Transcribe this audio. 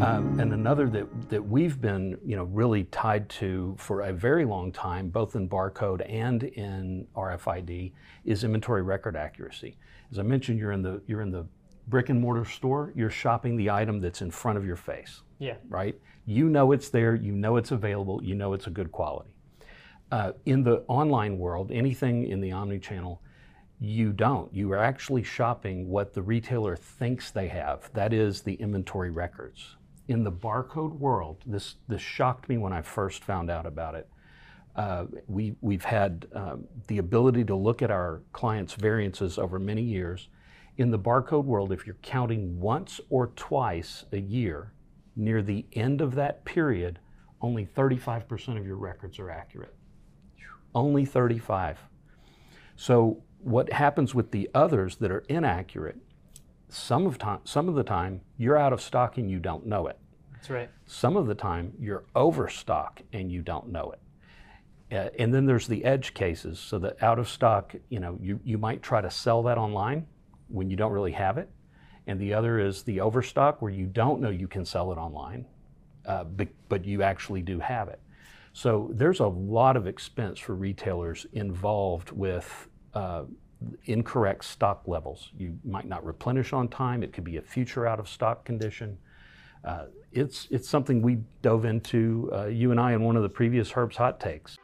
And another that, that we've been, you know, really tied to for a very long time, both in barcode and in RFID, is inventory record accuracy. As I mentioned, you're in the you're in the brick and mortar store, you're shopping the item that's in front of your face. Yeah. Right? You know it's there, you know it's available, you know it's a good quality. Uh, in the online world, anything in the omni-channel, you don't. You are actually shopping what the retailer thinks they have. That is the inventory records. In the barcode world, this, this shocked me when I first found out about it. Uh, we, we've had um, the ability to look at our clients' variances over many years. In the barcode world, if you're counting once or twice a year, near the end of that period, only 35% of your records are accurate. Only 35. So what happens with the others that are inaccurate, some of, time, some of the time you're out of stock and you don't know it. That's right. Some of the time you're overstock and you don't know it. Uh, and then there's the edge cases. So the out of stock, you know, you, you might try to sell that online when you don't really have it. And the other is the overstock where you don't know you can sell it online, uh, but, but you actually do have it. So there's a lot of expense for retailers involved with uh, incorrect stock levels. You might not replenish on time. It could be a future out of stock condition. Uh, it's, it's something we dove into, uh, you and I, in one of the previous Herb's Hot Takes.